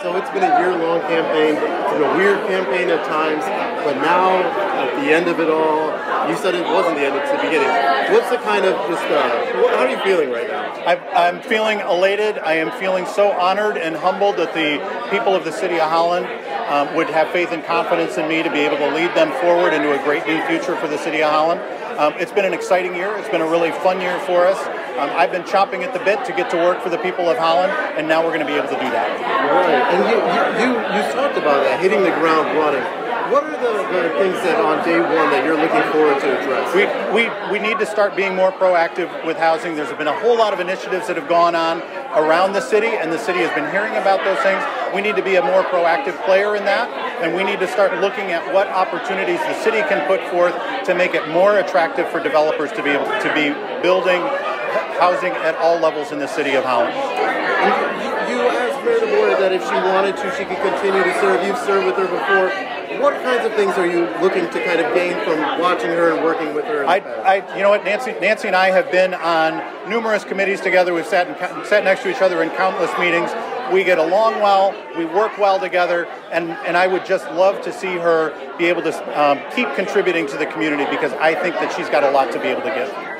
So it's been a year-long campaign. It's been a weird campaign at times, but now at the end of it all, you said it wasn't the end; it's the beginning. What's the kind of just? Uh, how are you feeling right now? I, I'm feeling elated. I am feeling so honored and humbled that the people of the city of Holland um, would have faith and confidence in me to be able to lead them forward into a great new future for the city of Holland. Um, it's been an exciting year. It's been a really fun year for us. Um, I've been chopping at the bit to get to work for the people of Holland, and now we're going to be able to do that. Right, and you, you, you, talked about that, hitting the ground running. What are the, the things that on day one that you're looking forward to address? We, we, we need to start being more proactive with housing. There's been a whole lot of initiatives that have gone on around the city, and the city has been hearing about those things. We need to be a more proactive player in that, and we need to start looking at what opportunities the city can put forth to make it more attractive for developers to be able to be building housing at all levels in the city of Holland. You, you asked Mayor DeBoer that if she wanted to, she could continue to serve. You've served with her before. What kinds of things are you looking to kind of gain from watching her and working with her? I, I, you know what, Nancy, Nancy and I have been on numerous committees together. We've sat, in, sat next to each other in countless meetings. We get along well. We work well together, and, and I would just love to see her be able to um, keep contributing to the community because I think that she's got a lot to be able to give.